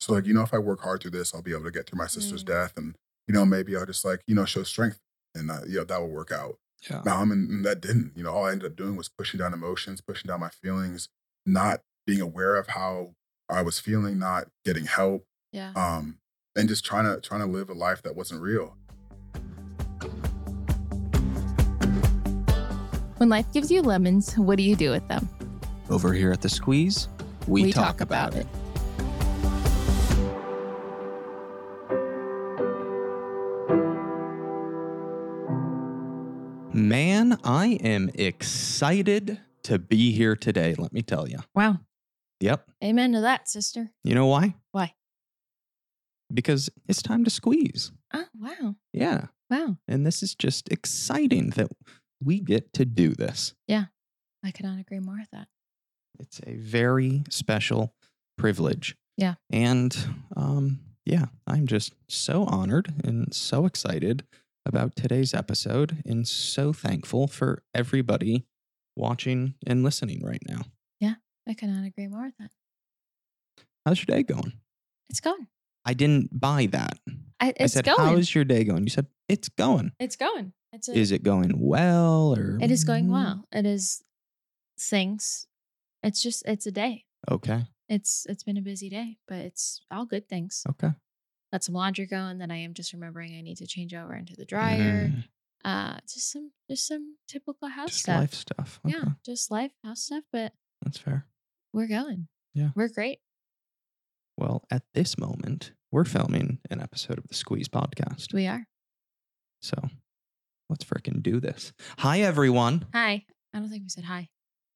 So like, you know, if I work hard through this, I'll be able to get through my sister's Mm. death, and you know, maybe I'll just like you know show strength, and uh, you know that will work out. Yeah. Um, and, and that didn't. You know, all I ended up doing was pushing down emotions, pushing down my feelings, not being aware of how I was feeling, not getting help, Yeah. um, and just trying to trying to live a life that wasn't real. When life gives you lemons, what do you do with them? Over here at the squeeze, we, talk, about, it. Man, I am excited to be here today, let me tell you. Wow. Yep. Amen to that, sister. You know why? Why? Because it's time to squeeze. Oh, wow. Yeah. Wow. And this is just exciting that we get to do this. Yeah. I could not agree more with that. It's a very special privilege. Yeah. And um, yeah, I'm just so honored and so excited about today's episode and so thankful for everybody watching and listening right now. Yeah, I cannot agree more with that. How's your day going? It's going. I didn't buy that. I, it's I said, going. How's your day going? You said, It's going. it's going. It's a, Is it going well or? It is going mm? well. It is things. It's just it's a day. Okay. It's it's been a busy day, but it's all good things. Okay. Got some laundry go, and Then I am just remembering I need to change over into the dryer. Mm, Uh, just some just some typical house just stuff. life stuff. Okay. Yeah, just life house stuff. But That's fair. we're going. Yeah. we're great. Well, at this moment, we're filming an episode of the Squeeze podcast. We are. So let's freaking do this. Hi, everyone. Hi. I don't think we said hi.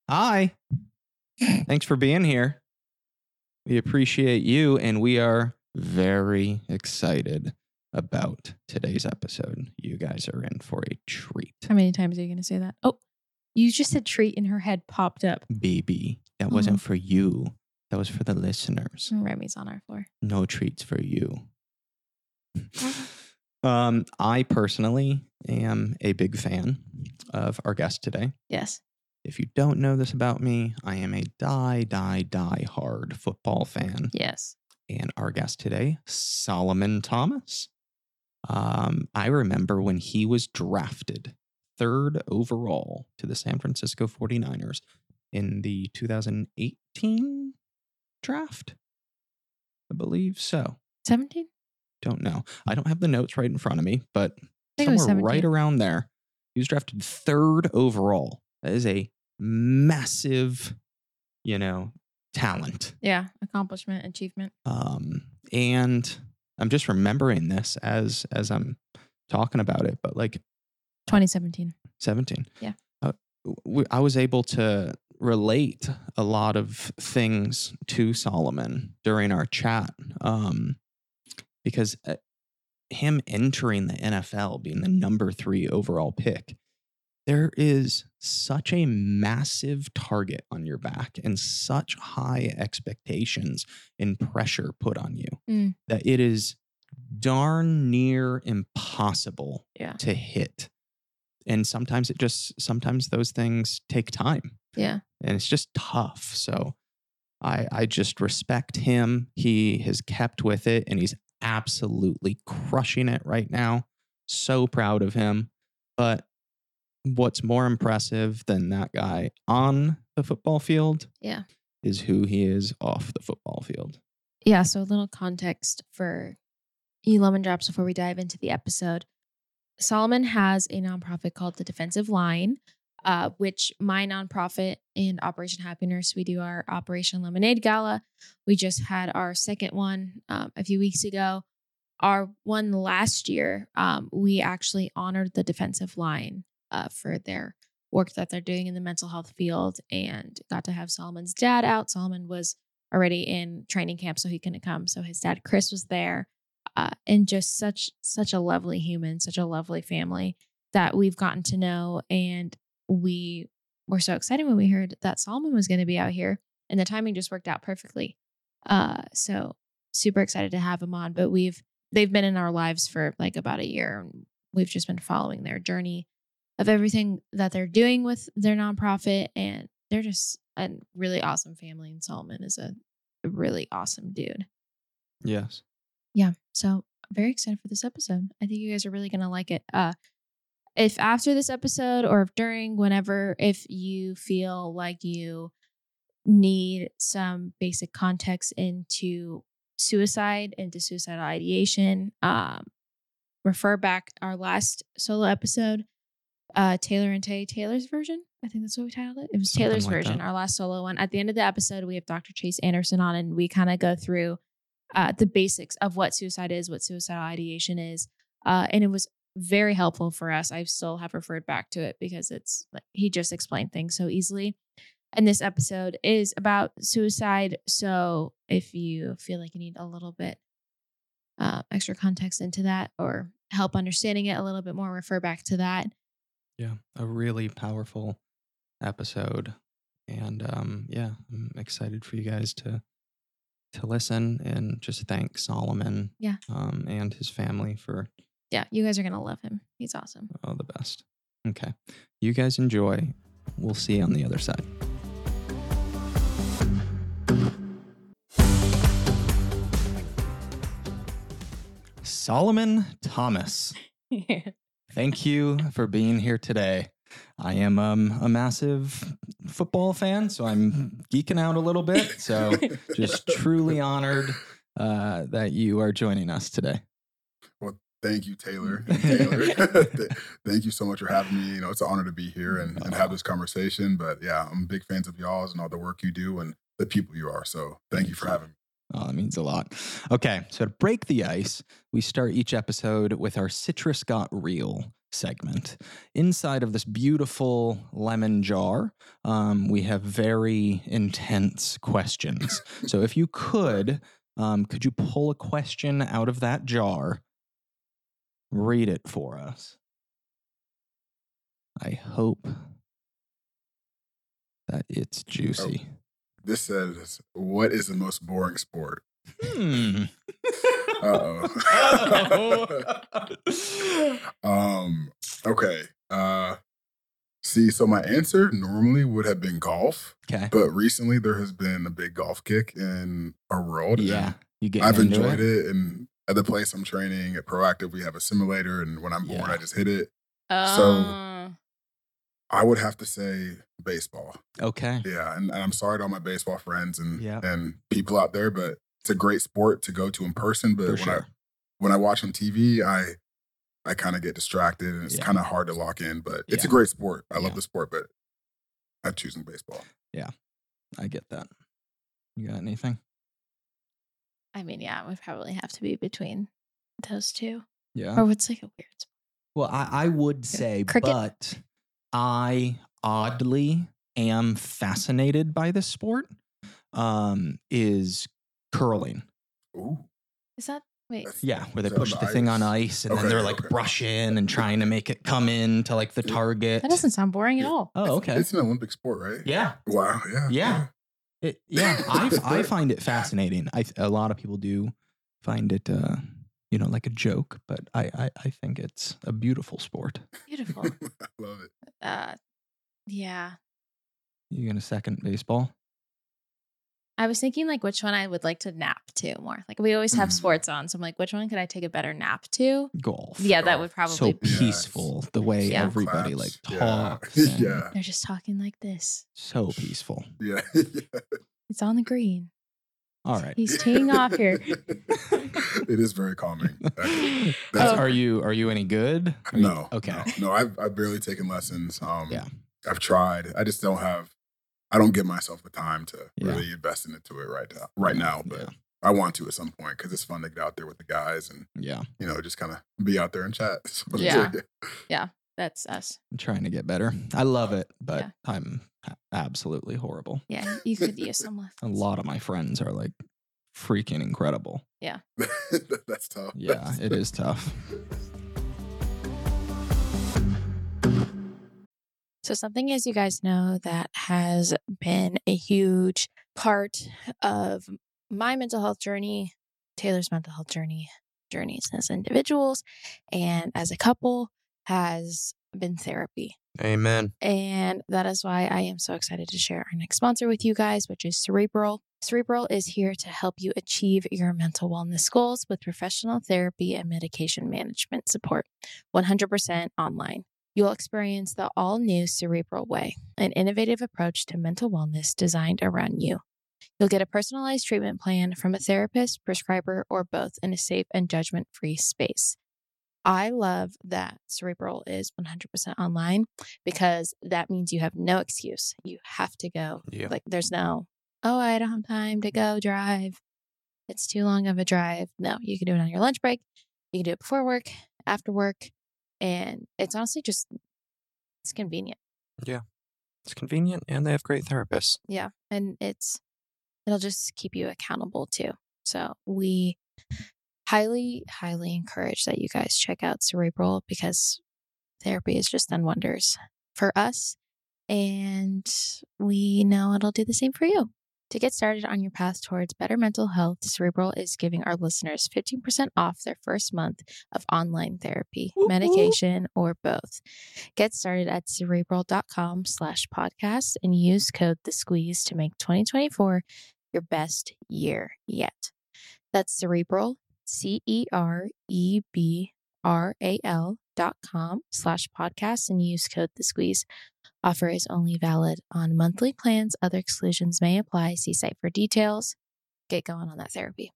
Hi. Thanks for being here. We appreciate you, and we are very excited about today's episode. You guys are in for a treat. How many times are you going to say that? Oh, you just said treat, and her head popped up. Baby, that wasn't for you. That was for the listeners. Remy's on our floor. No treats for you. um, I personally am a big fan of our guest today. Yes. If you don't know this about me, I am a die, die, die hard football fan. Yes. And our guest today, Solomon Thomas. Um, I remember when he was drafted third overall to the San Francisco 49ers in the 2018 draft. I believe so. 17? Don't know. I don't have the notes right in front of me, but think it was somewhere right around there. He was drafted third overall. That is a massive, you know, talent. Yeah. Accomplishment, achievement. Um, and I'm just remembering this as as I'm talking about it, but like 2017. 17. Yeah. Uh, I was able to relate a lot of things to Solomon during our chat um, because uh, him entering the NFL, being the number three overall pick, there is such a massive target on your back and such high expectations and pressure put on you Mm. that it is darn near impossible Yeah. to hit. And sometimes it just, sometimes those things take time Yeah. and it's just tough. So I, I just respect him. He has kept with it and he's absolutely crushing it right now. So proud of him. But what's more impressive than that guy on the football field Yeah. is who he is off the football field. Yeah. So, a little context for you lemon drops before we dive into the episode. Solomon has a nonprofit called the Defensive Line, uh, which my nonprofit and Operation Happiness, we do our Operation Lemonade Gala. We just had our second one um, a few weeks ago. Our one last year, um, we actually honored the Defensive Line uh, for their work that they're doing in the mental health field and got to have Solomon's dad out. Solomon was already in training camp, so he couldn't come. So his dad, Chris, was there, uh, and just such such a lovely human, such a lovely family that we've gotten to know, and we were so excited when we heard that Solomon was going to be out here, and the timing just worked out perfectly. Uh, so super excited to have him on. But we've they've been in our lives for like about a year, and we've just been following their journey of everything that they're doing with their nonprofit, and they're just a really awesome family. And Solomon is a, really awesome dude. Yes. yeah so i'm very excited for this episode i think you guys are really gonna like it uh if after this episode or if during whenever if you feel like you need some basic context into suicide into suicidal ideation um refer back our last solo episode uh taylor and tay taylor's version i think that's what we titled it it was Something taylor's like version that. our last solo one at the end of the episode we have dr chase anderson on and we kind of go through uh, the basics of what suicide is, what suicidal ideation is. Uh, and it was very helpful for us. I still have referred back to it because it's like he just explained things so easily. And this episode is about suicide. So if you feel like you need a little bit uh, extra context into that or help understanding it a little bit more, refer back to that. Yeah. A really powerful episode. And um, yeah, I'm excited for you guys to to listen and just thank Solomon Yeah. um, and his family for Yeah, you guys are going to love him. He's awesome. oh, the best. Okay. You guys enjoy. We'll see you on the other side. Solomon Thomas. Thank you for being here today. I am um, a massive football fan, so I'm geeking out a little bit. So just truly honored uh, that you are joining us today. Well, thank you, Taylor. Taylor. Thank you so much for having me. You know, it's an honor to be here and, and have this conversation. But yeah, I'm big fans of y'all's and all the work you do and the people you are. So thank you for having me. Oh, that means a lot. Okay, so to break the ice, we start each episode with our Citrus Got Real segment. Inside of this beautiful lemon jar, um, we have very intense questions. so if you could, um, could you pull a question out of that jar? Read it for us. I hope that it's juicy. This says, What is the most boring sport? Hmm. Uh oh. um, okay. Uh, see, so my answer normally would have been golf, Okay. but recently there has been a big golf kick in our world. Yeah. You get I've enjoyed it. And at the place I'm training at Proactive, we have a simulator. And when I'm bored, Yeah. I just hit it. Uh, I would have to say baseball. Okay. Yeah. And, and I'm sorry to all my baseball friends and, Yeah. and people out there, but it's a great sport to go to in person. But For when I when I watch on TV, I I kind of get distracted and it's Yeah. kind of hard to lock in. But it's a great sport. I love Yeah. the sport, but I'm choosing baseball. Yeah, I get that. You got anything? I mean, yeah, it would probably have to be between those two. Yeah. Or what's like a weird sport? Well, I, I would say, Cricket? but I oddly am fascinated by this sport. Um, is curling. Ooh, Is that wait? Yeah, where they Is that on push the the thing on ice? ice and then they're like okay. brushing and trying to make it come in to like the target. That doesn't sound boring at all. Oh, okay. it's an Olympic sport, right? Yeah. Wow. Yeah. Yeah. It, yeah, I, I find it fascinating. I a lot of people do find it, uh, you know, like a joke, but I, I I think it's a beautiful sport. Beautiful. I love it. uh, yeah. You gonna second baseball? I was thinking like which one I would like to nap to more. Like we always have Mhm. sports on, so I'm like, which one could I take a better nap to? Golf. Yeah, that would probably so be. Yes. peaceful the way Yeah. everybody Claps. like talks. and Yeah. They're just talking like this. So peaceful. Yeah. It's on the green. All right. He's teeing off here. it is very calming. That's- That's- are you are you any good? Are you- No. Okay. No, no, I've I've barely taken lessons. Um Yeah. I've tried. I just don't have I don't give myself the time to Yeah. really invest into it right now. Right now, but Yeah. I want to at some point because it's fun to get out there with the guys and Yeah. you know just kind of be out there and chat. So, Yeah. That's us. I'm trying to get better. I love it, but Yeah. I'm absolutely horrible. Yeah, you could use some lessons. A lot of my friends are like freaking incredible. Yeah. That's tough. Yeah, it is tough. So, something as you guys know that has been a huge part of my mental health journey, Taylor's mental health journey, journeys as individuals and as a couple has been therapy. Amen. And that is why I am so excited to share our next sponsor with you guys, which is Cerebral. Cerebral is here to help you achieve your mental wellness goals with professional therapy and medication management support, 100% online. You'll experience the all new Cerebral Way, an innovative approach to mental wellness designed around you. You'll get a personalized treatment plan from a therapist, prescriber, or both in a safe and judgment free space. I love that Cerebral is 100% online because that means you have no excuse. You have to go. Yeah. Like, there's no, oh, I don't have time to go drive. It's too long of a drive. No, you can do it on your lunch break. You can do it before work, after work. And it's honestly just, it's convenient. Yeah. It's convenient and they have great therapists. Yeah. And it's, it'll just keep you accountable too. So we highly, highly encourage that you guys check out Cerebral because therapy has just done wonders for us. And we know it'll do the same for you. To get started on your path towards better mental health, Cerebral is giving our listeners 15% off their first month of online therapy, medication, or both. Get started at cerebral.com slash podcast and use code the squeeze to make 2024 your best year yet. That's cerebral, C E R E B R A L dot com slash podcast and use code the squeeze. Offer is only valid on monthly plans. Other exclusions may apply. See site for details. Get going on that therapy.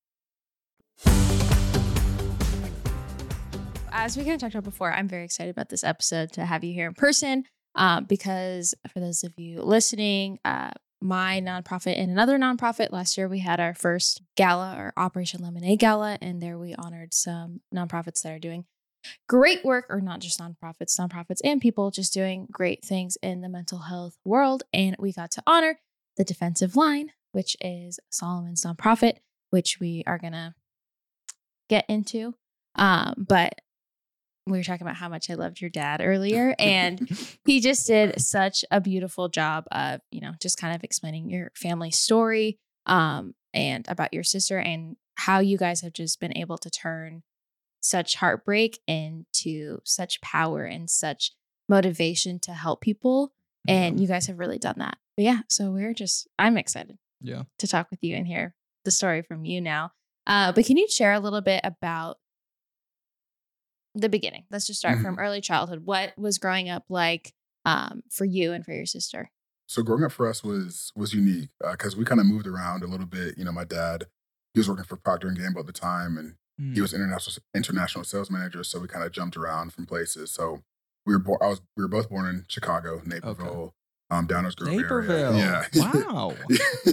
as we kind of talked about before, I'm very excited about this episode to have you here in person uh, because for those of you listening, uh, my nonprofit and another nonprofit, last year we had our first gala or Operation Lemonade Gala, and there we honored some nonprofits that are doing great work, or not just nonprofits, nonprofits and people just doing great things in the mental health world. And we got to honor the Defensive Line, which is Solomon's nonprofit, which we are going to get into. Um, but we were talking about how much I loved your dad earlier, and he just did such a beautiful job of, you know, just kind of explaining your family story um, and about your sister and how you guys have just been able to turn such heartbreak into such power and such motivation to help people. And you guys have really done that. But yeah, so we're just, I'm excited Yeah. to talk with you and hear the story from you now. Uh, but can you share a little bit about the beginning? Let's just start from early childhood. What was growing up like um, for you and for your sister? So growing up for us was was unique because we kind of moved around a little bit. You know, my dad he was working for Procter and Gamble at the time, and Mm. he was international international sales manager. So we kind of jumped around from places. So we were born. I was we were both born in Chicago, Naperville, um, Downers Grove Naperville. area. Yeah. Wow.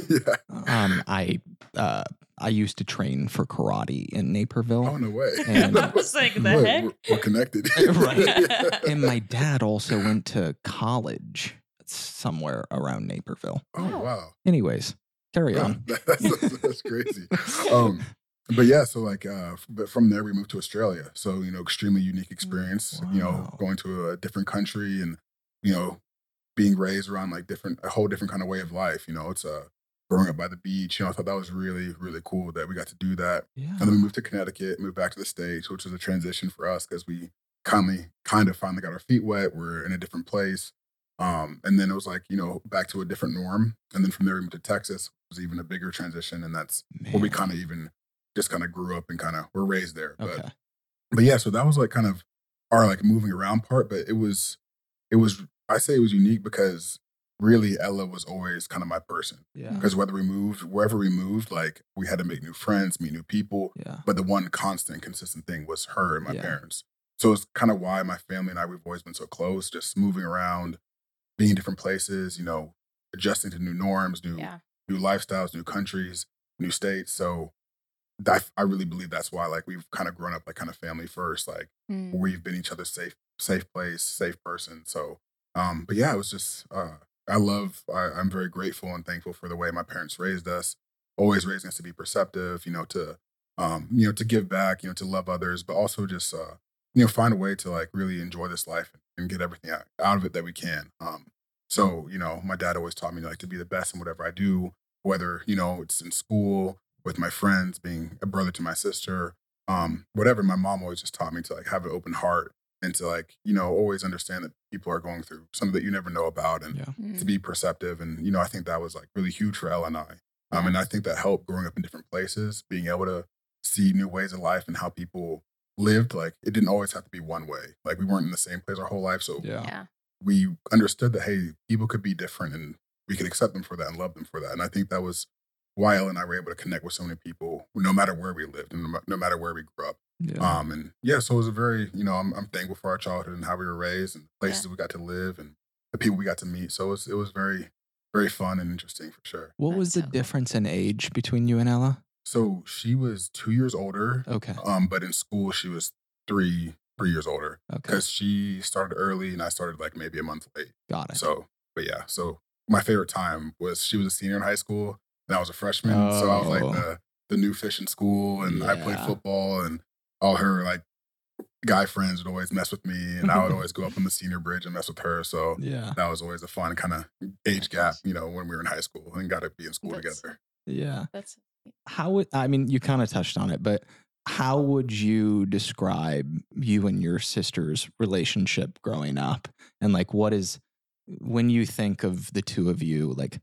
yeah. Um, I uh, I used to train for karate in Naperville, Oh no way. And- I was like, the We're- heck? We're, we're connected. Right. Yeah. and my dad also went to college somewhere around Naperville. Oh wow. Anyways, carry Yeah, on. that- that's, that's crazy. Um, but yeah, so like, uh, f- but from there we moved to Australia. So you know, extremely unique experience. You know, going to a different country and you know, being raised around like different, a whole different kind of way of life. You know, it's a growing up by the beach. You know, I thought that was really, really cool that we got to do that. yeah. And then we moved to Connecticut, moved back to the States, which was a transition for us because we kindly, kind of finally got our feet wet. We're in a different place. Um, and then it was like, you know, back to a different norm. And then from there we moved to Texas, was even a bigger transition. And that's where we kind of even just kind of grew up and kind of were raised there. But but yeah, so that was like kind of our like moving around part. But it was it was I say it was unique because really Ella was always kind of my person. Yeah. Because whether we moved, wherever we moved, like we had to make new friends, meet new people. Yeah. But the one constant, consistent thing was her and my Yeah. parents. So it's kind of why my family and I, we've always been so close, just moving around, being in different places, you know, adjusting to new norms, new Yeah. new lifestyles, new countries, new states. So that, I really believe that's why, like, we've kind of grown up like kind of family first, like Mm. we've been each other's safe, safe place, safe person. So, um, but yeah, it was just, uh, I love, I, I'm very grateful and thankful for the way my parents raised us, always raising us to be perceptive, you know, to, um, you know, to give back, you know, to love others, but also just, uh, you know, find a way to like really enjoy this life and get everything out, out of it that we can. Um, so, you know, my dad always taught me like to be the best in whatever I do, whether, you know, it's in school, with my friends, being a brother to my sister, um, whatever. My mom always just taught me to like have an open heart and to like, you know, always understand that people are going through something that you never know about and Yeah. Mm. to be perceptive. And, you know, I think that was like really huge for Ella and I. Um, and I think that helped growing up in different places, being able to see new ways of life and how people lived. Like it didn't always have to be one way. Like we weren't in the same place our whole life. So Yeah. Yeah. we understood that hey, people could be different and we could accept them for that and love them for that. And I think that was why Ella and I were able to connect with so many people, no matter where we lived and no matter where we grew up. Yeah. Um, and yeah, so it was a very, you know, I'm, I'm thankful for our childhood and how we were raised and places we got to live and the people we got to meet. So it was, it was very, very fun and interesting for sure. what was the so difference in age between you and Ella? So she was two years older, Okay. um, but in school she was three, three years older Okay. because she started early and I started like maybe a month late. Got it. So, but yeah, so my favorite time was she was a senior in high school and I was a freshman. So I was like Oh. the, the new fish in school and I played football and all her like guy friends would always mess with me and I would always go up on the senior bridge and mess with her. So yeah. that was always a fun kind of age gap, you know, when we were in high school and got to be in school That's- together. Yeah. That's How would I mean you kind of touched on it, but how would you describe you and your sister's relationship growing up? And like what is when you think of the two of you, like wh-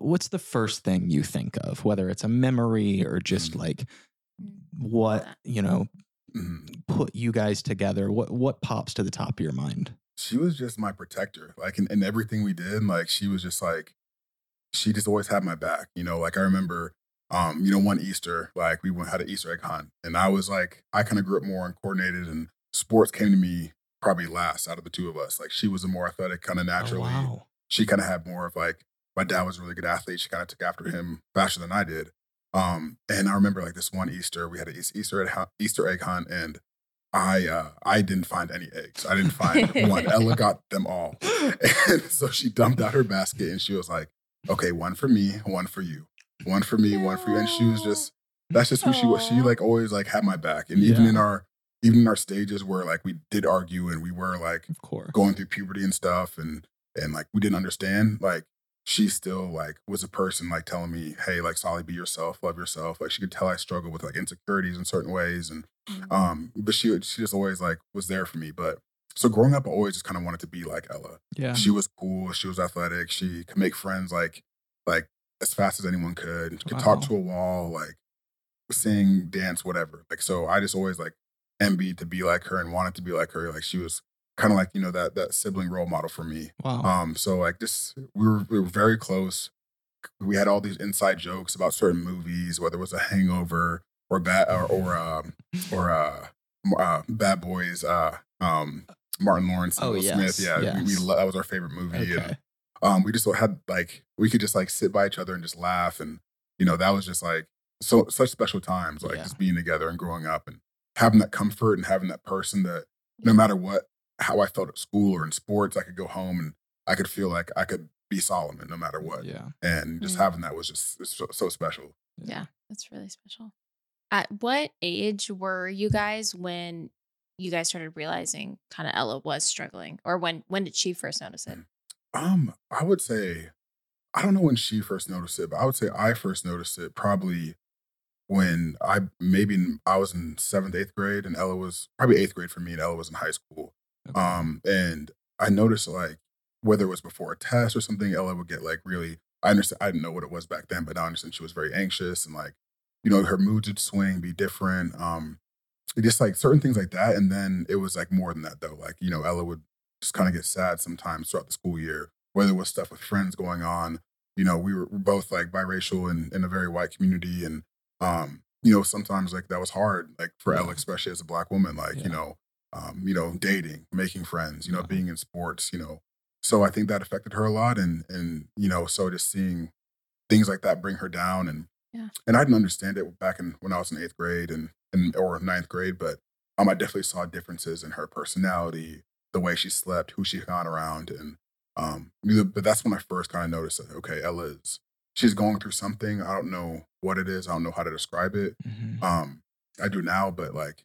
what's the first thing you think of, whether it's a memory or just Mm. like Mm. what, you know, Mhm. put you guys together? What what pops to the top of your mind? She was just my protector. Like in, in everything we did, like she was just like, she just always had my back. You know, like I remember, um, you know, one Easter, like we went had an Easter egg hunt, and I was like, I kind of grew up more uncoordinated, and sports came to me probably last out of the two of us. Like she was a more athletic, kind of naturally. Oh, wow. She kind of had more of like my dad was a really good athlete. She kind of took after him faster than I did. Um, and I remember like this one Easter, we had an Easter egg hunt, Easter egg hunt, and I uh, I didn't find any eggs. I didn't find one. Ella got them all, and so she dumped out her basket and she was like, "Okay, one for me, one for you, one for me, one for you." And she was just that's just who she was. She like always like had my back, and even in our even in our stages where like we did argue and we were like Of course. going through puberty and stuff and and like we didn't understand like she still like was a person like telling me hey like solly be yourself love yourself like she could tell i struggled with like insecurities in certain ways and Mm. um but she she just always like was there for me but so growing up i always just kind of wanted to be like ella yeah. she was cool she was athletic she could make friends like like as fast as anyone could she could talk to a wall like sing dance whatever like so i just always like envied to be like her and wanted to be like her like she was kind of like you know that that sibling role model for me. Wow. um so like this we were we were very close. We had all these inside jokes about certain movies whether it was a hangover or bad or or um or uh, uh bad boys uh um martin lawrence and Oh, will yes, smith yeah we, we lo- that was our favorite movie. And okay. um, we just had like we could just like sit by each other and just laugh, and you know that was just like so such special times, like Yeah. just being together and growing up and having that comfort and having that person that no matter what how I felt at school or in sports, I could go home and I could feel like I could be Solomon no matter what, Yeah. and just Mm. having that was just it's so, so special. Yeah, that's really special. At what age were you guys when you guys started realizing kind of Ella was struggling, or when when did she first notice it? Um, I would say, I don't know when she first noticed it, but I would say I first noticed it probably when I maybe I was in seventh, eighth grade, and Ella was probably eighth grade for me, and Ella was in high school. Okay. Um, and I noticed like whether it was before a test or something, Ella would get like really. I understand. I didn't know what it was back then, but now I understand she was very anxious and like, you know, her moods would swing, be different. Um, it just like certain things like that. And then it was like more than that though. Like you know, Ella would just kind of get sad sometimes throughout the school year, whether it was stuff with friends going on. You know, we were, we're both like biracial and in a very white community, and um, you know, sometimes like that was hard, like for Yeah. Ella, especially as a black woman, like Yeah. you know, um, you know, dating, making friends, you know, Yeah. being in sports, you know. So I think that affected her a lot, and and you know, so just seeing things like that bring her down, and Yeah. and I didn't understand it back in when I was in eighth grade and and or ninth grade, but um, I definitely saw differences in her personality, the way she slept, who she hung around, and um, but that's when I first kind of noticed that okay, Ella is she's going through something. I don't know what it is. I don't know how to describe it. Mhm. Um, I do now, but like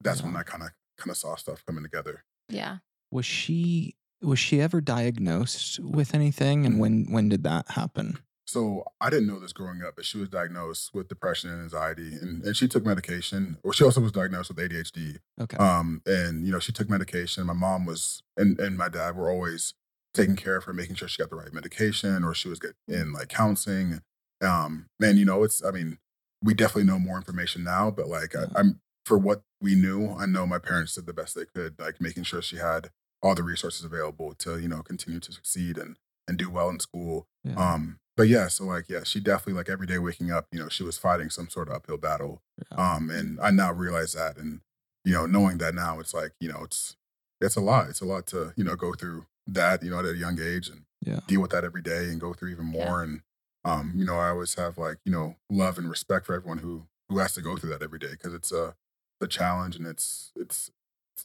that's when I kind of kind of saw stuff coming together. Yeah. Was she was she ever diagnosed with anything and when when did that happen? So I didn't know this growing up, but she was diagnosed with depression and anxiety, and, and she took medication. Well, she also was diagnosed with ADHD. Okay. Um, and you know, she took medication. My mom was, and and my dad were always taking care of her, making sure she got the right medication, or she was get in like counseling. Um, and you know, it's I mean, we definitely know more information now, but like I, I'm for what we knew, I know my parents did the best they could, like making sure she had all the resources available to you know continue to succeed and and do well in school. Yeah. Um, but yeah, so like yeah, she definitely like every day waking up, you know, she was fighting some sort of uphill battle. Yeah. Um, and I now realize that, and you know, knowing that now, it's like you know, it's it's a lot. It's a lot to you know go through that you know at a young age and Yeah. deal with that every day and go through even more. And um, you know, I always have like you know love and respect for everyone who who has to go through that every day because it's a the challenge and it's it's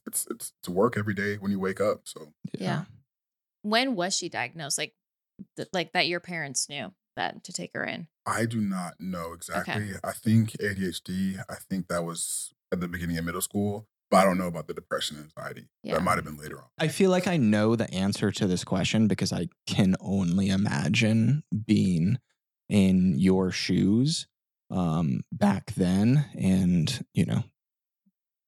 it's it's it's work every day when you wake up. So Yeah. When was she diagnosed? Like, th- like that your parents knew that to take her in. I do not know exactly. I think ADHD. I think that was at the beginning of middle school, but I don't know about the depression and anxiety. Yeah. That might have been later on. I feel like I know the answer to this question because I can only imagine being in your shoes um, back then and, you know,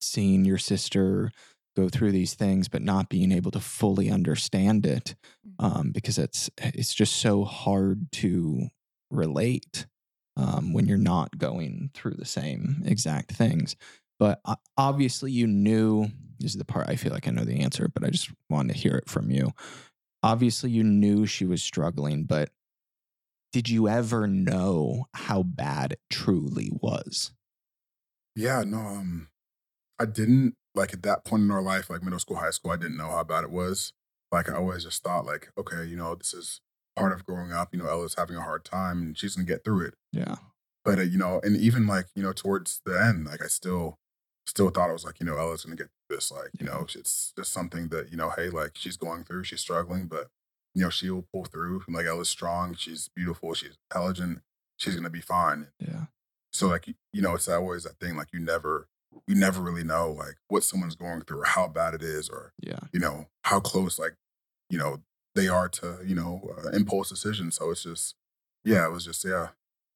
seeing your sister go through these things but not being able to fully understand it um, because it's it's just so hard to relate um, when you're not going through the same exact things but obviously you knew this is the part I feel like I know the answer, but I just wanted to hear it from you. Obviously, you knew she was struggling, but did you ever know how bad it truly was? Yeah, no, um, I didn't like at that point in our life, like middle school, high school. I didn't know how bad it was. Like I always just thought, like, okay, you know, this is part of growing up. You know, Ella's having a hard time, and she's gonna get through it. Yeah. But uh, you know, and even like you know, towards the end, like I still, still thought I was like, you know, Ella's gonna get this. Like, you know, it's just something that you know, hey, like she's going through, she's struggling, but you know, she will pull through. Like Ella's strong, she's beautiful, she's intelligent, she's gonna be fine. Yeah. So like you- you know, it's always that thing like you never you never really know like what someone's going through or how bad it is or Yeah. you know how close like you know they are to you know uh, impulse decisions. So it's just yeah, it was just yeah,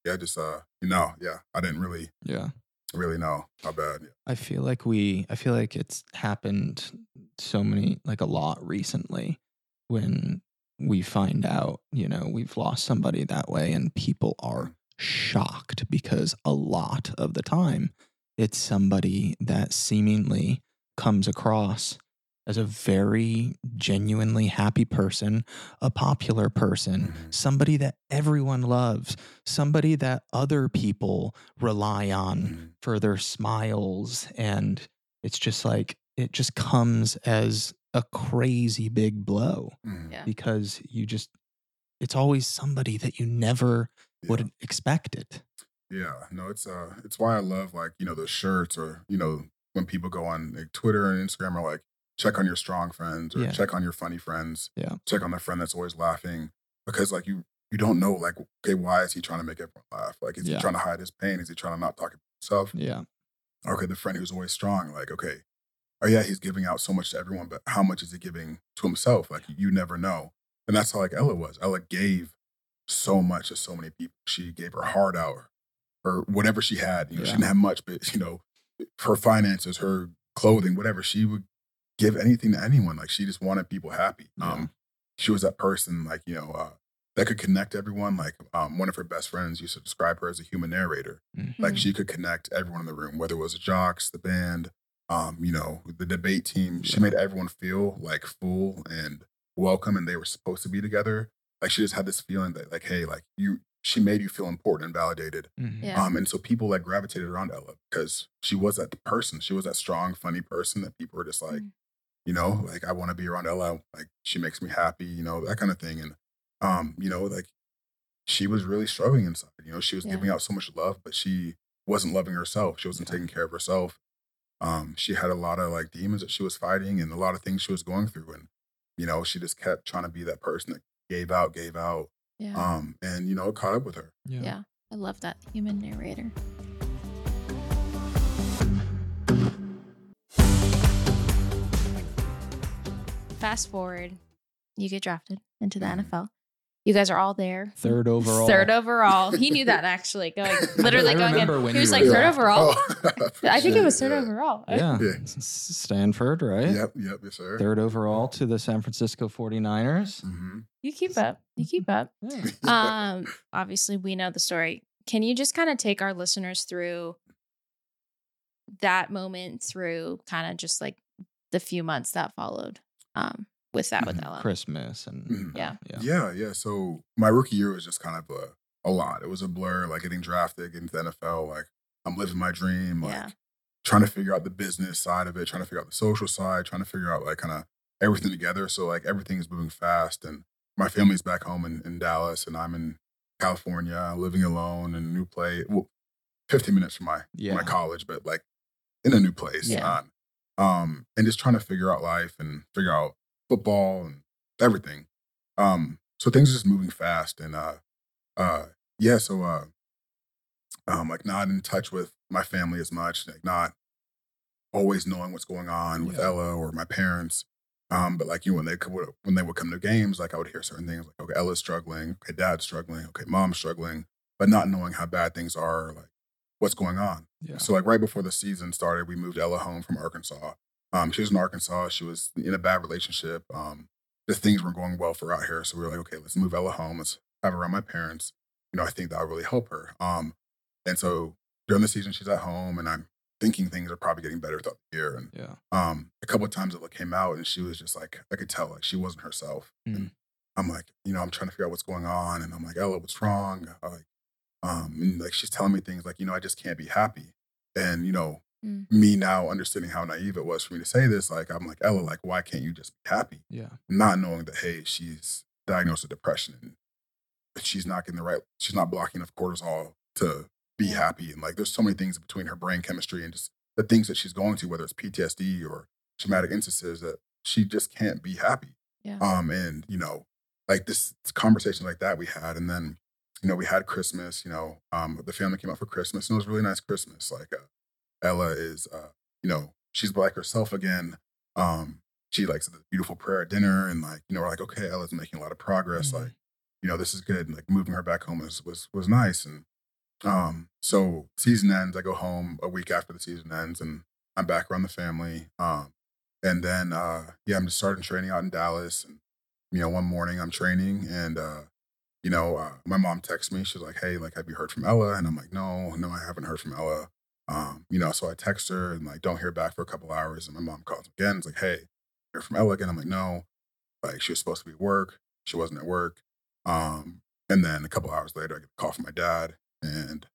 yeah, just uh you know yeah, I didn't really Yeah. really know how bad. I feel like we, I feel like it's happened so many, like a lot recently when we find out, you know, we've lost somebody that way and people are shocked because a lot of the time it's somebody that seemingly comes across as a very genuinely happy person, a popular person, Mhm. somebody that everyone loves, somebody that other people rely on Mhm. for their smiles and it's just like it just comes as a crazy big blow Mhm. Yeah. because you just it's always somebody that you never Yeah. would expect it Yeah, no, it's uh, it's why I love like you know those shirts or you know when people go on like Twitter and Instagram are like check on your strong friends or Yeah. check on your funny friends, Yeah. check on the friend that's always laughing because like you you don't know like okay why is he trying to make everyone laugh? Like is Yeah. he trying to hide his pain? Is he trying to not talk about himself? Yeah. Okay the friend who's always strong like okay oh yeah he's giving out so much to everyone but how much is he giving to himself? Like you never know. And that's how like Ella was. Ella gave so much to so many people. She gave her heart out or whatever she had. You know, she didn't have much, but you know, her finances, her clothing, whatever, she would give anything to anyone. Like she just wanted people happy. Yeah. Um, she was that person, like you know, uh, that could connect everyone. Like um, one of her best friends used to describe her as a human narrator. Like Mhm. she could connect everyone in the room, whether it was the jocks, the band, um, you know, the debate team. She Yeah. made everyone feel like full and welcome, and they were supposed to be together. Like she just had this feeling that, like, hey, like you, she made you feel important and validated. Mhm. Yeah. Um, and so people like gravitated around Ella because she was that person. She was that strong, funny person that people were just like, Mm. you know, like I want to be around Ella. Like she makes me happy, you know, that kind of thing. And um, you know, like she was really struggling inside. You know, she was Yeah. giving out so much love, but she wasn't loving herself. She wasn't Yeah. taking care of herself. Um, she had a lot of like demons that she was fighting and a lot of things she was going through. And, you know, she just kept trying to be that person that gave out, gave out. Yeah. Um, and you know, it caught up with her. yeah yeah. I love that human narrator. Fast forward, you get drafted into the Mhm. NFL. You guys are all there. Third overall. Third overall. He knew that actually. Going literally I going remember in. when He was like third there. overall. Oh, I think it was third yeah. overall. Yeah. Yeah. S- S- Stanford, right? Yep, yep, yes, sir. Third overall to the San Francisco 49ers. hmm You keep up. You keep up. Yeah. Um, obviously we know the story. Can you just kind of take our listeners through that moment through kind of just like the few months that followed um with that with Mhm. Ella? Christmas and Mhm. Yeah. yeah. Yeah, yeah. So my rookie year was just kind of a, a lot. It was a blur, like getting drafted, getting to the NFL. Like I'm living my dream, like Yeah. trying to figure out the business side of it, trying to figure out the social side, trying to figure out like kind of everything together. So like everything is moving fast, and my family's back home in, in Dallas, and I'm in California, living alone in a new place. Well, 15 minutes from my Yeah. my college, but like in a new place. Yeah. Um, um, and just trying to figure out life and figure out football and everything. Um, so things are just moving fast and uh uh yeah, so uh um like not in touch with my family as much, like not always knowing what's going on with Yeah. Ella or my parents. Um, but like you know, when they could when they would come to games, like I would hear certain things like, okay, Ella's struggling, okay, dad's struggling, okay, mom's struggling, but not knowing how bad things are, like what's going on. Yeah. So like right before the season started, we moved Ella home from Arkansas. Um, she was in Arkansas. She was in a bad relationship. Um, the things weren't going well for her out here. So we were like, okay, let's move Ella home. Let's have her around my parents. You know, I think that'll really help her. Um, and so during the season, she's at home, and I'm thinking things are probably getting better throughout the year. And Yeah. um, a couple of times Ella came out, and she was just like, I could tell like she wasn't herself. Mm. And I'm like, you know, I'm trying to figure out what's going on, and I'm like, Ella, what's wrong? I like, um, and like she's telling me things like, you know, I just can't be happy. And you know, Mm. me now understanding how naive it was for me to say this, like I'm like Ella, like why can't you just be happy? Yeah. Not knowing that hey, she's diagnosed with depression and she's not getting the right, she's not blocking enough cortisol to be Yeah. happy. And like there's so many things between her brain chemistry and just the things that she's going to, whether it's PTSD or traumatic instances, that she just can't be happy. Yeah. Um, and you know, like this conversation like that we had, and then you know we had Christmas. You know, um, the family came out for Christmas, and it was a really nice Christmas. Like uh, Ella is, uh, you know, she's like herself again. Um, she likes the beautiful prayer at dinner, and like you know, we're like, okay, Ella's making a lot of progress. Mhm. Like, you know, this is good. And like moving her back home was was was nice. And um, so season ends. I go home a week after the season ends, and I'm back around the family. Um, and then uh, yeah, I'm just starting training out in Dallas. And you know, one morning I'm training, and uh, you know, uh, my mom texts me. She's like, "Hey, like, have you heard from Ella?" And I'm like, "No, no, I haven't heard from Ella." Um, you know, so I text her and like don't hear back for a couple hours, and my mom calls again. It's like, "Hey, you're from Ella again?" I'm like, "No." Like she was supposed to be at work. She wasn't at work. Um, and then a couple hours later, I get a call from my dad, and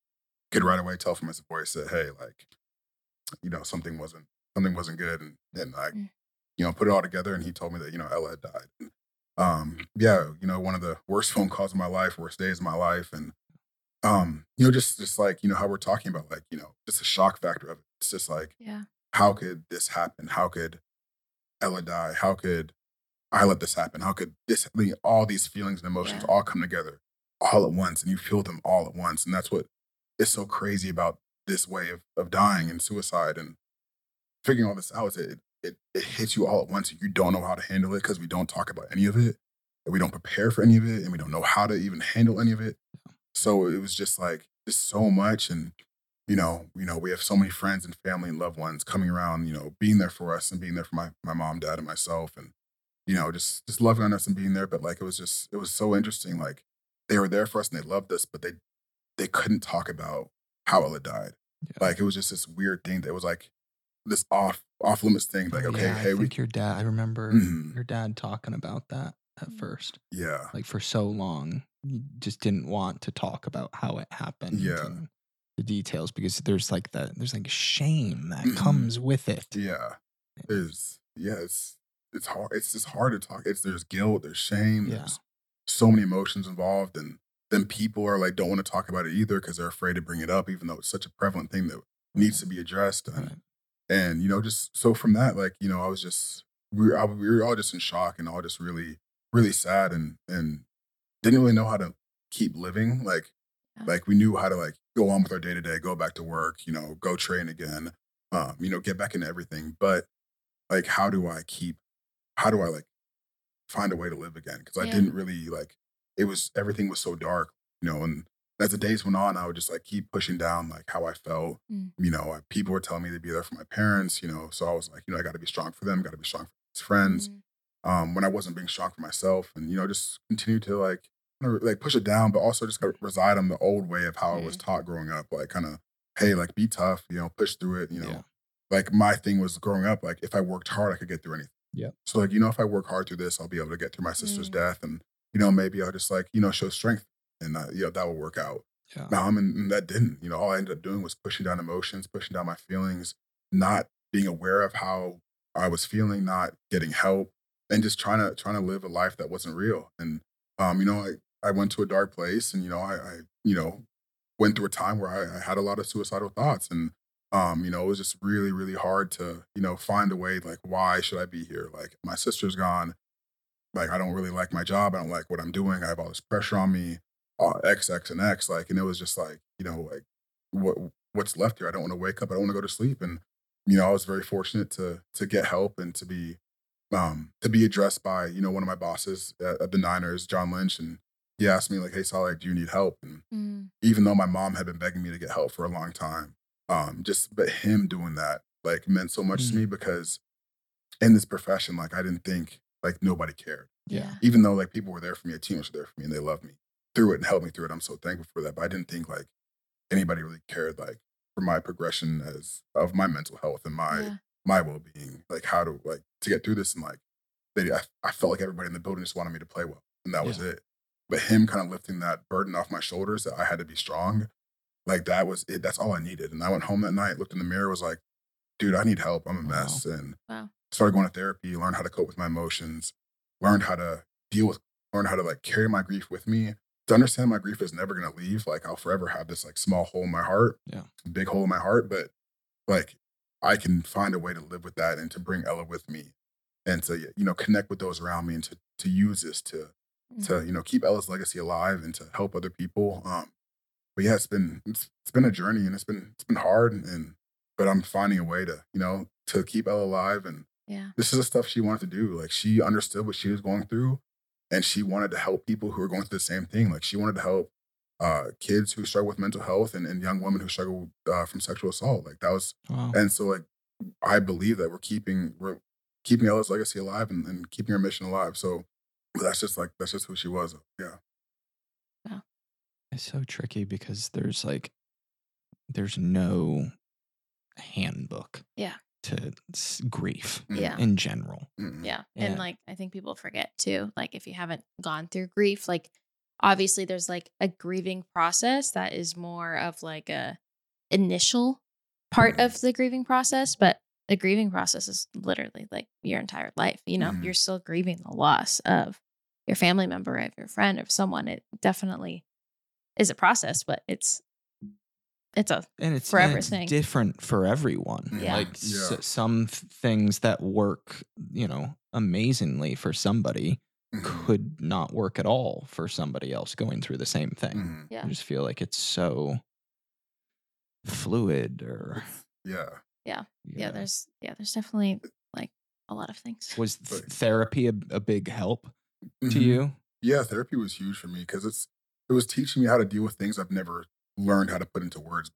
could right away tell from his voice that, "Hey, like, you know, something wasn't something wasn't good," and and like, Mm. you know, put it all together, and he told me that you know Ella had died. And, um, yeah, you know, one of the worst phone calls of my life, worst days of my life, and um, you know, just just like you know how we're talking about, like you know, just the shock factor of it. It's just like, Yeah. how could this happen? How could Ella die? How could I let this happen? How could this? I mean, all these feelings and emotions Yeah. all come together all at once, and you feel them all at once, and that's what is so crazy about this way of of dying and suicide and figuring all this out. Is it it it hits you all at once, and you don't know how to handle it because we don't talk about any of it, and we don't prepare for any of it, and we don't know how to even handle any of it. So it was just like just so much, and you know, you know, we have so many friends and family and loved ones coming around, you know, being there for us and being there for my my mom, dad, and myself, and you know, just just loving on us and being there. But like it was just it was so interesting. Like they were there for us and they loved us, but they they couldn't talk about how Ella died. Yeah. Like it was just this weird thing that was like this off off limits thing. Like okay, yeah, hey, I we your dad. I remember Mhm. your dad talking about that at Mm. first. yeah Like for so long, just didn't want to talk about how it happened. Yeah. the details because there's like that. There's like shame that comes mm-hmm. with it. yeah. Eh. There's yeah, it's it's hard. It's just hard to talk. It's there's guilt, there's shame, Yeah. there's so many emotions involved, and then people are like don't want to talk about it either because they're afraid to bring it up, even though it's such a prevalent thing that needs to be addressed. And, Right. and you know, just so from that, like you know, I was just we were, I, we were all just in shock and all just really really sad and and didn't really know how to keep living. Like Yeah. like we knew how to like go on with our day to day, go back to work, you know, go train again, um, you know, get back into everything. But like, how do I keep? How do I like find a way to live again? Because I Yeah. didn't really like it was everything was so dark, you know, and as the days went on, I would just like keep pushing down like how I felt. Mm. You know, people were telling me to be there for my parents, you know, so I was like, you know, I got to be strong for them, got to be strong for friends. Mm. Um, when I wasn't being strong for myself, and you know, just continue to like like push it down, but also just reside on the old way of how I was taught growing up, like kind of, hey, like be tough, you know, push through it, you know. Yeah. Like my thing was growing up, like if I worked hard, I could get through anything. Yeah. So like, you know, if I work hard through this, I'll be able to get through my sister's Mm. death, and you know, maybe I'll just like you know show strength, and uh, you know that will work out. Yeah. Um, and, and that didn't. You know, all I ended up doing was pushing down emotions, pushing down my feelings, not being aware of how I was feeling, not getting help, and just trying to trying to live a life that wasn't real. And um, you know, I I went to a dark place, and you know, I, I you know went through a time where I, I had a lot of suicidal thoughts, and um, you know, it was just really really hard to you know find a way like why should I be here? Like my sister's gone. Like I don't really like my job. I don't like what I'm doing. I have all this pressure on me uh, X, X, and X. Like, and it was just like, you know, like what what's left here? I don't want to wake up. I don't want to go to sleep. And you know, I was very fortunate to to get help and to be um to be addressed by you know one of my bosses at, at the Niners, John Lynch, and he asked me like, "Hey, like, do you need help?" And Mm. even though my mom had been begging me to get help for a long time, um, just but him doing that like meant so much to Mm. me because in this profession, like I didn't think like nobody cared Yeah. even though like people were there for me, a team was there for me, and they loved me through it and helped me through it. I'm so thankful for that. But I didn't think like anybody really cared like for my progression as of my mental health and my Yeah. my well being, like how to like to get through this and like they, I, I felt like everybody in the building just wanted me to play well, and that was it. But him kind of lifting that burden off my shoulders that I had to be strong, like that was it. That's all I needed. And I went home that night, looked in the mirror, was like, dude, I need help. I'm a Wow. mess, and Wow. started going to therapy, learned how to cope with my emotions, learned how to deal with, learned how to like carry my grief with me. To understand my grief is never gonna leave. Like I'll forever have this like small hole in my heart, Yeah. big hole in my heart. But like I can find a way to live with that and to bring Ella with me, and to you know connect with those around me and to to use this to to you know keep Ella's legacy alive and to help other people. Um, but yeah, it's been it's, it's been a journey and it's been it's been hard and, and but I'm finding a way to you know to keep Ella alive and Yeah. this is the stuff she wanted to do. Like she understood what she was going through, and she wanted to help people who were going through the same thing. Like she wanted to help uh, kids who struggle with mental health and, and young women who struggle uh, from sexual assault. Like that was, Wow. and so like I believe that we're keeping we're keeping Ella's legacy alive and, and keeping her mission alive. So that's just like that's just who she was. Uh, yeah. It's so tricky because there's like there's no handbook. Yeah. To grief. Yeah. in general. Mm-mm. Yeah. Yeah. And like I think people forget too, like if you haven't gone through grief, like obviously there's like a grieving process that is more of like a initial part mm-hmm. of the grieving process, but the grieving process is literally like your entire life. You know, Mhm. you're still grieving the loss of your family member, of your friend, of someone. It definitely is a process, but it's it's a and it's, Forever and it's thing. different for everyone. Yeah. Like s- some things that work, you know, amazingly for somebody Mhm. could not work at all for somebody else going through the same thing. Mhm. Yeah. I just feel like it's so fluid or Yeah. yeah, Yeah, there's yeah, there's definitely like a lot of things. was th- therapy a, a big help to Mhm. you? Yeah, therapy was huge for me because it's it was teaching me how to deal with things I've never learned how to put into words.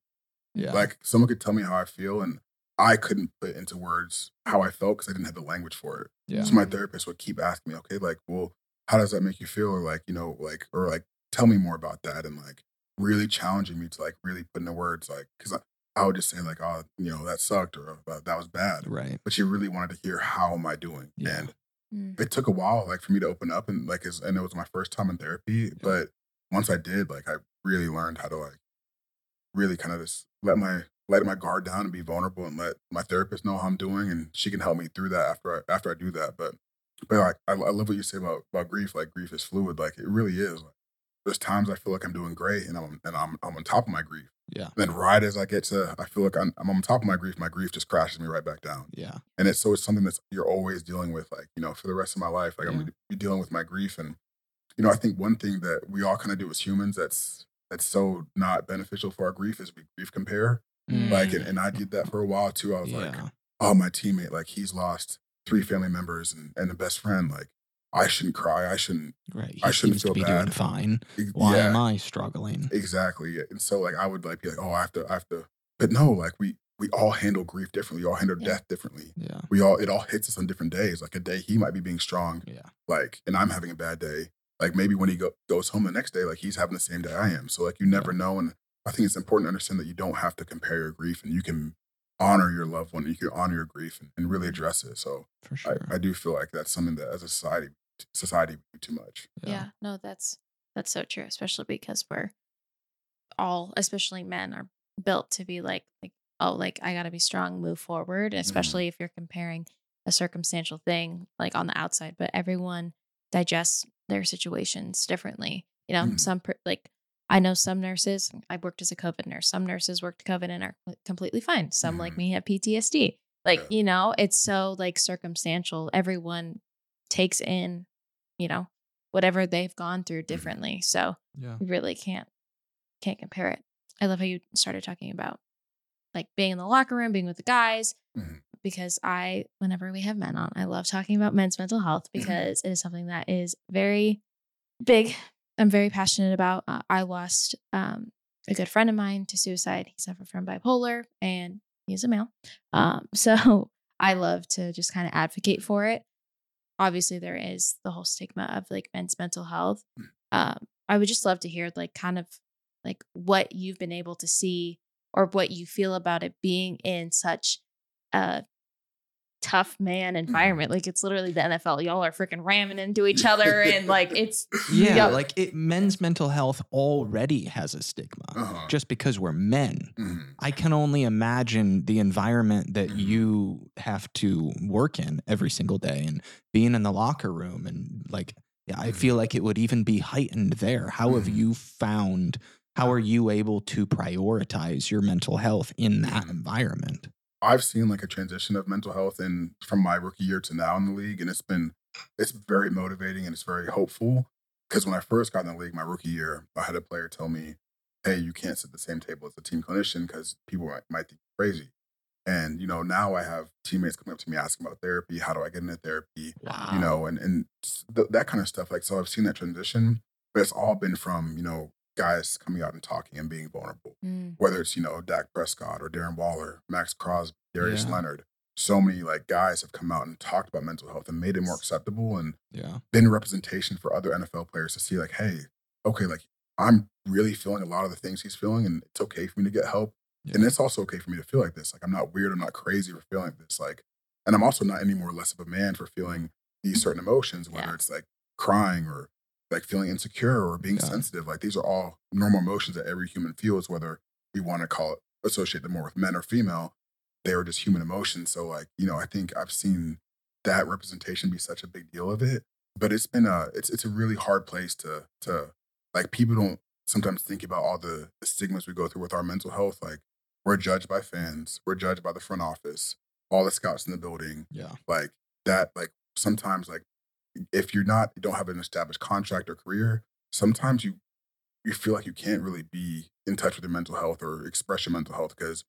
Yeah. Like someone could tell me how I feel, and I couldn't put into words how I felt because I didn't have the language for it. yeah. So my therapist would keep asking me, okay, like, well, how does that make you feel? Or like, you know, like, or like, tell me more about that, and like, really challenging me to like really put into words, like, because I, I would just say like, oh, you know, that sucked or uh, that was bad, Right. but she really wanted to hear how am I doing, Yeah. and Mm. it took a while like for me to open up and like and it was my first time in therapy but once i did like i really learned how to like really kind of just let my let my guard down and be vulnerable and let my therapist know how i'm doing and she can help me through that after i after i do that but but like i, I love what you say about about grief like grief is fluid like it really is like, there's times i feel like i'm doing great and i'm and i'm, I'm on top of my grief. Yeah. and then right as i get to i feel like I'm, I'm on top of my grief my grief just crashes me right back down. Yeah. and it's so it's something that's you're always dealing with like you know for the rest of my life like i'm gonna be dealing with my grief and you know i think one thing that we all kind of do as humans that's that's so not beneficial for our grief is we grief compare. Like and, mm. and i did that for a while too i was like oh my teammate like he's lost three family members and, and a best friend like I shouldn't cry. I shouldn't. Right. He I shouldn't seems to feel be doing bad. fine. e- Why yeah, am I struggling? Exactly. And so like I would like be like, oh, I have to, I have to. But no, like we we all handle grief differently. We all handle Yeah. death differently. Yeah. We all it all hits us on different days. Like a day he might be being strong, Yeah. like, and I'm having a bad day. Like maybe when he go, goes home the next day, like he's having the same day I am. So like you never know. And I think it's important to understand that you don't have to compare your grief, and you can honor your loved one. You can honor your grief and, and really mm-hmm. address it. So For sure. I, I do feel like that's something that as a society, society we do too much. Yeah. no, that's that's so true, especially because we're all, especially men, are built to be like like oh, like I got to be strong, move forward, especially if you're comparing a circumstantial thing like on the outside, but everyone digests their situations differently. You know, Mhm. some per- like I know some nurses, I worked as a COVID nurse. Some nurses worked COVID and are completely fine. Some like Mhm. me have PTSD. Like, Yeah. you know, it's so like circumstantial. Everyone takes in, you know, whatever they've gone through differently. So yeah. you really can't can't compare it. I love how you started talking about like being in the locker room, being with the guys, Mhm. because I, whenever we have men on, I love talking about men's mental health because it is something that is very big. I'm very passionate about. Uh, I lost um, a good friend of mine to suicide. He suffered from bipolar, and he's a male. Um, so I love to just kind of advocate for it. Obviously, there is the whole stigma of like men's mental health. Um, I would just love to hear like kind of like what you've been able to see or what you feel about it being in such a tough man environment. Like it's literally the NFL. Y'all are freaking ramming into each other and like it's Yeah, Yeah. like it, men's mental health already has a stigma Uh-huh. just because we're men. Mhm. I can only imagine the environment that Mhm. you have to work in every single day and being in the locker room and like yeah, I Mhm. feel like it would even be heightened there. How have Mhm. you found how are you able to prioritize your mental health in that Mhm. environment? I've seen like a transition of mental health and from my rookie year to now in the league, and it's been it's very motivating and it's very hopeful. Because when I first got in the league, my rookie year, I had a player tell me, "Hey, you can't sit at the same table as the team clinician because people might, might think you're crazy." And you know, now I have teammates coming up to me asking about therapy. How do I get into therapy? Wow. You know, and and th- that kind of stuff. Like, so I've seen that transition, but it's all been from you know guys coming out and talking and being vulnerable Mm, whether it's you know Dak Prescott or Darren Waller, Maxx Crosby, Darius Yeah. Leonard. So many like guys have come out and talked about mental health and made it more acceptable and Yeah. been representation for other NFL players to see like, hey, okay, like I'm really feeling a lot of the things he's feeling, and it's okay for me to get help. And it's also okay for me to feel like this. Like I'm not weird, I'm not crazy for feeling this. Like, and I'm also not any more less of a man for feeling these certain emotions, whether Yeah. it's like crying or like feeling insecure or being Yeah. sensitive. Like these are all normal emotions that every human feels, whether we want to call it associate them more with men or female. They are just human emotions. So like, you know, I think I've seen that representation be such a big deal of it. But it's been a it's it's a really hard place to to like people don't sometimes think about all the, the stigmas we go through with our mental health. Like we're judged by fans, we're judged by the front office, all the scouts in the building, Yeah. like that like sometimes like if you're not you don't have an established contract or career sometimes you you feel like you can't really be in touch with your mental health or express your mental health because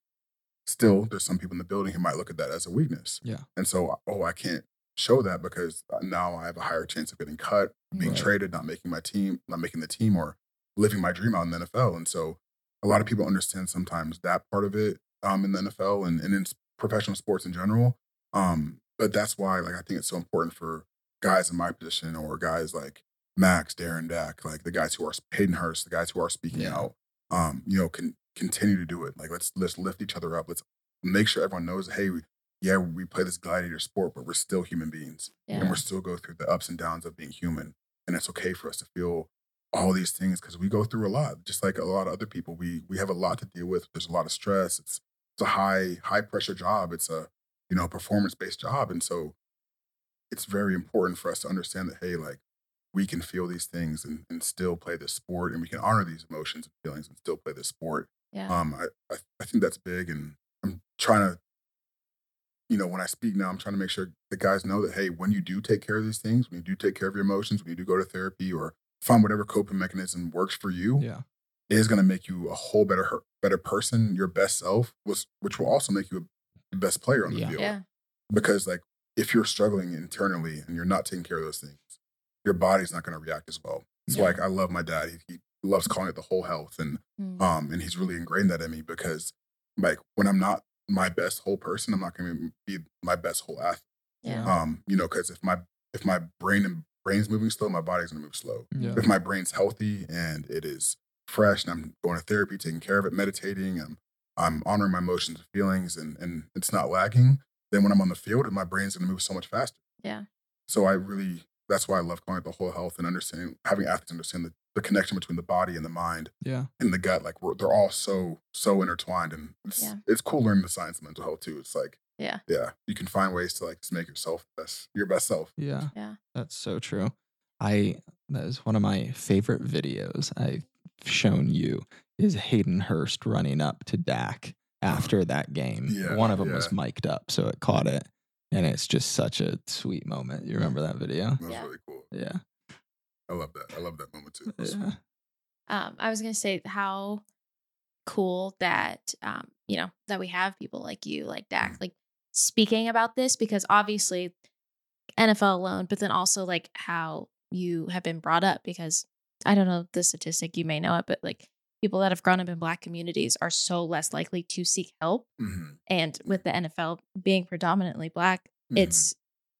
still there's some people in the building who might look at that as a weakness Yeah. and so oh i can't show that because now i have a higher chance of getting cut being Right. traded not making my team not making the team or living my dream out in the nfl and so a lot of people understand sometimes that part of it um, in the nfl and, and in professional sports in general um, but that's why, like, I think it's so important for guys in my position or guys like Maxx, Darren, Dak, like the guys who are Hayden Hurst, the guys who are speaking Yeah. out, um, you know, can continue to do it. Like, let's let's lift each other up. Let's make sure everyone knows, hey, we, yeah, we play this gladiator sport, but we're still human beings, and we're still go through the ups and downs of being human, and it's okay for us to feel all these things because we go through a lot, just like a lot of other people. We we have a lot to deal with. There's a lot of stress. It's it's a high high pressure job. It's a you know performance based job, and so it's very important for us to understand that hey, like we can feel these things and, and still play this sport, and we can honor these emotions and feelings and still play this sport. yeah. Um, I, I I think that's big, and I'm trying to, you know, when I speak now, I'm trying to make sure the guys know that hey, when you do take care of these things, when you do take care of your emotions, when you do go to therapy or find whatever coping mechanism works for you, Yeah. it is going to make you a whole better better person, your best self, was which will also make you a, best player on the Yeah. field. yeah. Because like if you're struggling internally and you're not taking care of those things, your body's not going to react as well. It's Yeah. like I love my dad. He, he loves calling it the whole health, and Mm. um, and he's really ingrained that in me because like when I'm not my best whole person, I'm not going to be my best whole athlete. yeah. Um, you know, because if my if my brain and brain's moving slow, my body's going to move slow. Yeah. If my brain's healthy and it is fresh, and I'm going to therapy, taking care of it, meditating, and I'm honoring my emotions and feelings, and and it's not lagging, then when I'm on the field, and my brain's going to move so much faster. Yeah. So I really that's why I love calling it the whole health and understanding having athletes understand the, the connection between the body and the mind Yeah. and the gut. Like we're, they're all so so intertwined, and it's Yeah. it's cool learning the science of mental health too. It's like Yeah. yeah, you can find ways to like just make yourself best your best self. Yeah. Yeah. That's so true. I that is one of my favorite videos I've shown you is Hayden Hurst running up to Dak after that game. Yeah, one of them was yeah. mic'd up, so it caught it. And it's just such a sweet moment. You remember that video? That was Yeah. really cool. Yeah. I love that. I love that moment too. It was- Yeah. um, I was gonna say how cool that um, you know that we have people like you, like Dak, like speaking about this because obviously NFL alone, but then also like how you have been brought up because I don't know the statistic, you may know it, but like people that have grown up in black communities are so less likely to seek help. Mhm, And with the NFL being predominantly black, mhm. it's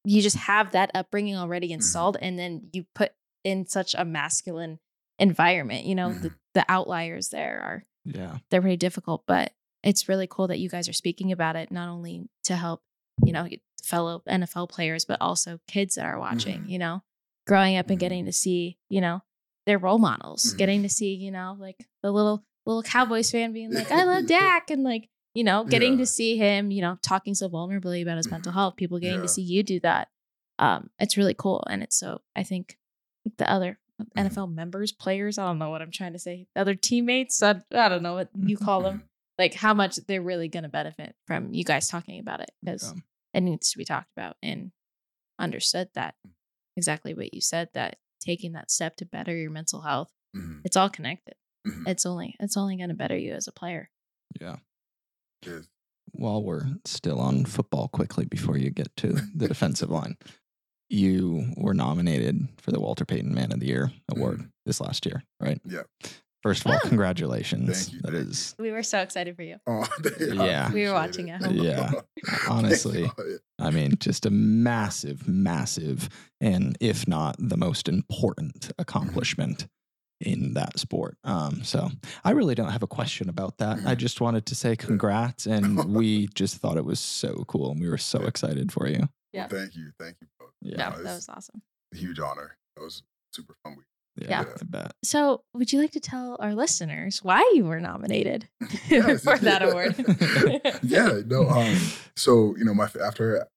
you just have that upbringing already Mm-hmm. installed and then you put in such a masculine environment you know the, Mhm. the outliers there are Yeah. they're pretty difficult but it's really cool that you guys are speaking about it not only to help you know fellow nfl players but also kids that are watching Mhm. you know growing up and getting to see you know their role models Mhm. getting to see you know like the little little cowboys fan being like i love dak and like you know getting Yeah. to see him you know talking so vulnerably about his mental health people getting Yeah. to see you do that um it's really cool and it's so i think the other Mm-hmm. nfl members players i don't know what i'm trying to say the other teammates i, I don't know what you call them like how much they're really going to benefit from you guys talking about it because Yeah. it needs to be talked about and understood that exactly what you said that taking that step to better your mental health Mhm, it's all connected mhm. it's only it's only going to better you as a player Yeah. It is. While we're still on football quickly before you get to the defensive line, you were nominated for the Walter Payton Man of the Year award this last year, right? Yeah. First of all, Ah. congratulations. Thank you, That thank you. is we were so excited for you Oh, Yeah. We were watching at home. Yeah. Honestly. I mean, just a massive, massive, and if not the most important accomplishment in that sport. Um, so I really don't have a question about that. I just wanted to say congrats, and we just thought it was so cool, and we were so excited for you. Yeah. Thank you. Thank you both. Yeah, no Yeah, that was awesome A huge honor. That was super fun week. Yeah, Yeah. So would you like to tell our listeners why you were nominated Yes. for that award yeah, no. Um, so you know, my after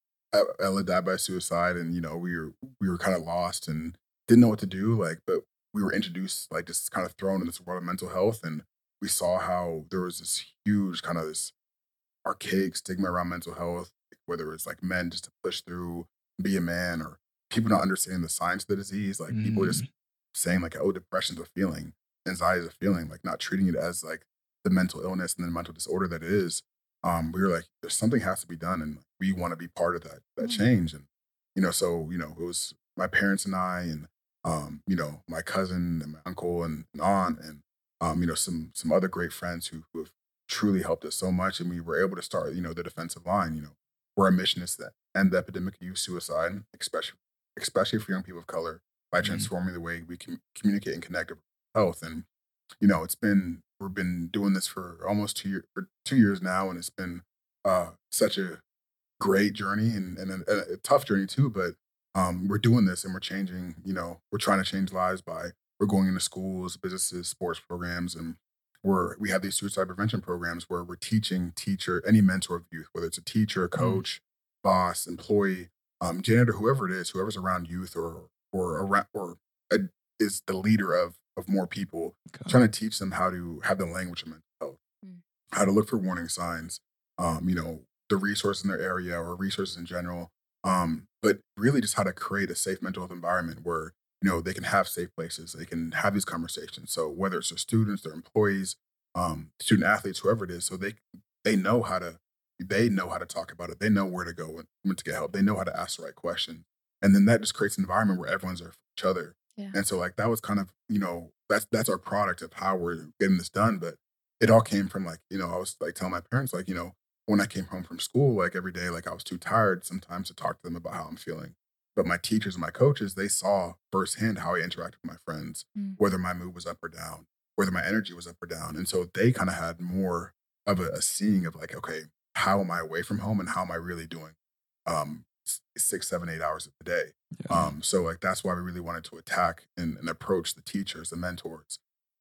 Ella died by suicide, and you know, we were we were kind of lost and didn't know what to do. Like, but we were introduced, like, just kind of thrown in this world of mental health, and we saw how there was this huge kind of this archaic stigma around mental health, whether it's like men just to push through, be a man, or people not understanding the science of the disease. Like, people just saying like, oh, depression's a feeling, anxiety is a feeling, like not treating it as like the mental illness and the mental disorder that it is. Um, we were like, there's something has to be done, and we want to be part of that that Mhm. change. And you know, so you know, it was my parents and I, and um, you know, my cousin and my uncle and, and aunt, and um, you know, some some other great friends who who have truly helped us so much, and we were able to start, you know, the defensive line. You know, where our mission is to end the epidemic of youth suicide, especially especially for young people of color, by Mhm. transforming the way we can communicate and connect with health. And you know, it's been we've been doing this for almost two years, for two years now, and it's been uh, such a great journey and, and a, a tough journey too. But um, we're doing this and we're changing. You know, we're trying to change lives by we're going into schools, businesses, sports programs, and we're we have these suicide prevention programs where we're teaching teacher any mentor of youth, whether it's a teacher, a coach, boss, employee, um, janitor, whoever it is, whoever's around youth or or around or a, is the leader of of more people, Okay. trying to teach them how to have the language of mental health, Mm. how to look for warning signs, um, you know, the resources in their area or resources in general, um, but really just how to create a safe mental health environment where you know they can have safe places, they can have these conversations. So whether it's their students, their employees, um, student athletes, whoever it is, so they they know how to they know how to talk about it, they know where to go when, when to get help, they know how to ask the right question, and then that just creates an environment where everyone's there for each other. Yeah. And so like that was kind of you know that's that's our product of how we're getting this done. But it all came from like you know I was like telling my parents like you know when I came home from school like every day like I was too tired sometimes to talk to them about how I'm feeling. But my teachers and my coaches they saw firsthand how I interacted with my friends, Mm. whether my mood was up or down, whether my energy was up or down, and so they kind of had more of a, a seeing of like okay how am I away from home and how am I really doing um six seven eight hours of the day Yeah. um, so like that's why we really wanted to attack and, and approach the teachers, the mentors,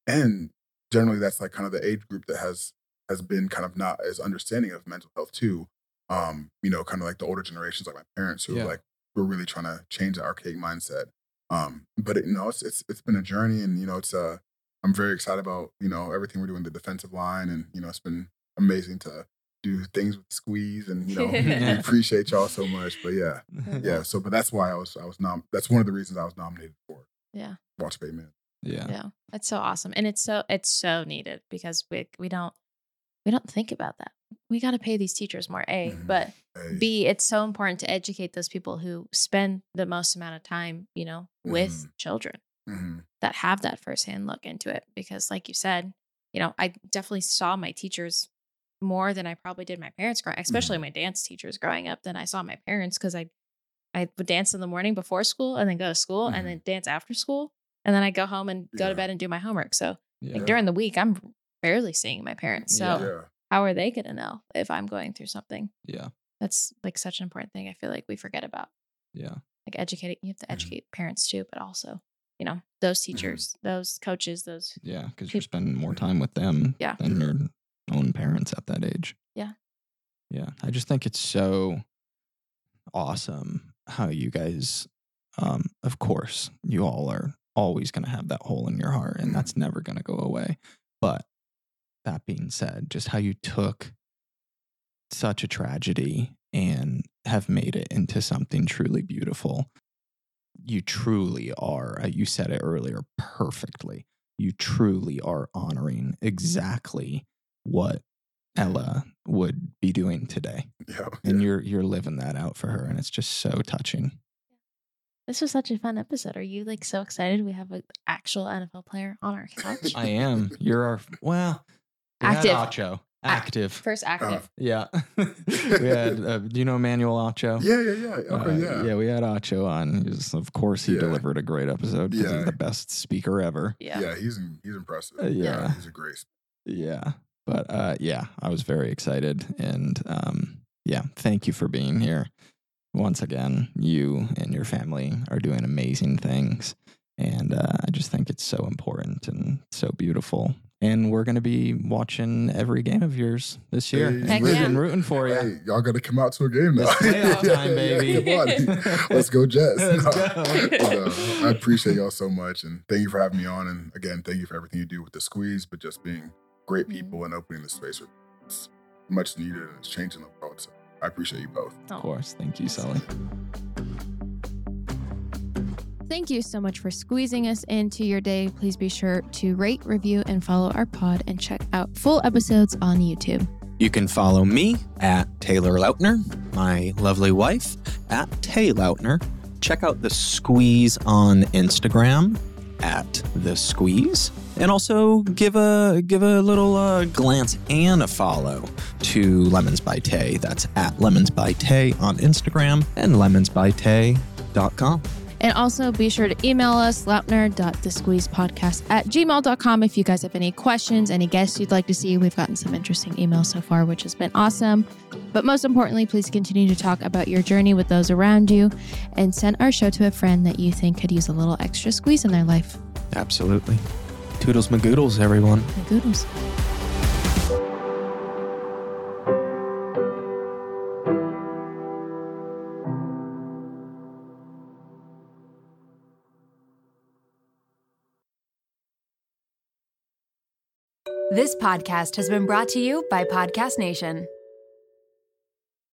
and generally that's like kind of the age group that has has been kind of not as understanding of mental health too. Um, you know, kind of like the older generations, like my parents, who Yeah. like we're really trying to change the archaic mindset. Um, but it, you know, it's it's it's been a journey, and you know, it's uh, I'm very excited about you know everything we're doing the defensive line, and you know, it's been amazing to do things with squeeze, and you know, we appreciate y'all so much. But yeah, yeah. So, but that's why I was I was nom. That's one of the reasons I was nominated for Yeah. Walter Payton Man. yeah. Yeah. That's so awesome. And it's so it's so needed because we we don't we don't think about that. We got to pay these teachers more, A, Mhm. but Hey, B, it's so important to educate those people who spend the most amount of time, you know, with Mhm. children mhm, that have that firsthand look into it. Because, like you said, you know, I definitely saw my teachers more than I probably did my parents growing, especially my dance teachers growing up than I saw my parents because I I would dance in the morning before school and then go to school Mhm. and then dance after school. And then I go home and go Yeah. to bed and do my homework. So Yeah. like during the week, I'm barely seeing my parents. So Yeah. how are they going to know if I'm going through something? Yeah. That's like such an important thing. I feel like we forget about Yeah. like educating. You have to Mhm. educate parents too, but also, you know, those Mm-hmm. teachers, those coaches, those. Yeah. Because you're spending more time with them Yeah. than your own parents at that age. Yeah. Yeah. I just think it's so awesome how you guys, um, of course, you all are always going to have that hole in your heart and that's never going to go away. But that being said, just how you took such a tragedy and have made it into something truly beautiful. You truly are, uh, you said it earlier perfectly. You truly are honoring exactly what Ella would be doing today. yeah. And yeah. you're you're living that out for her and it's just so touching. This was such a fun episode. Are you like so excited we have an actual NFL player on our couch? I am. You're our well Active. Acho. Active. First active. yeah. we had uh, do you know Emmanuel Acho? yeah, yeah, yeah. Okay, Uh, yeah. yeah, we had Ocho on. Was, of course, he Yeah. delivered a great episode Yeah. he's the best speaker ever. yeah. yeah. He's he's impressive. Uh, yeah. he's a great. Yeah. But uh, yeah, I was very excited. And um, yeah, thank you for being here. Once again, you and your family are doing amazing things. And uh, I just think it's so important and so beautiful. And we're going to be watching every game of yours this year. Hey, and Heck rooting, yeah. rooting for you. Hey, y'all got to come out to a game now. It's playoff time, baby. come on. Let's go, Jets. Let's No. go. But, uh, I appreciate y'all so much, and thank you for having me on. And again, thank you for everything you do with the squeeze, but just being great mm-hmm. people and opening the space. for- It's much needed, and it's changing the world. So I appreciate you both. Of course. Thank you, Solly. Thank you so much for squeezing us into your day. Please be sure to rate, review, and follow our pod and check out full episodes on YouTube. You can follow me at Taylor Lautner, my lovely wife at Tay Lautner. Check out the Squeeze on Instagram at the Squeeze, and also give a give a little uh, glance and a follow to Lemons by Tay. That's at Lemons by Tay on Instagram and lemonsbytay.com. And also be sure to email us, lautner.thesqueezepodcast at gmail.com if you guys have any questions, any guests you'd like to see. We've gotten some interesting emails so far, which has been awesome. But most importantly, please continue to talk about your journey with those around you and send our show to a friend that you think could use a little extra squeeze in their life. Absolutely. Toodles magoodles, everyone. My goodles. This podcast has been brought to you by Podcast Nation.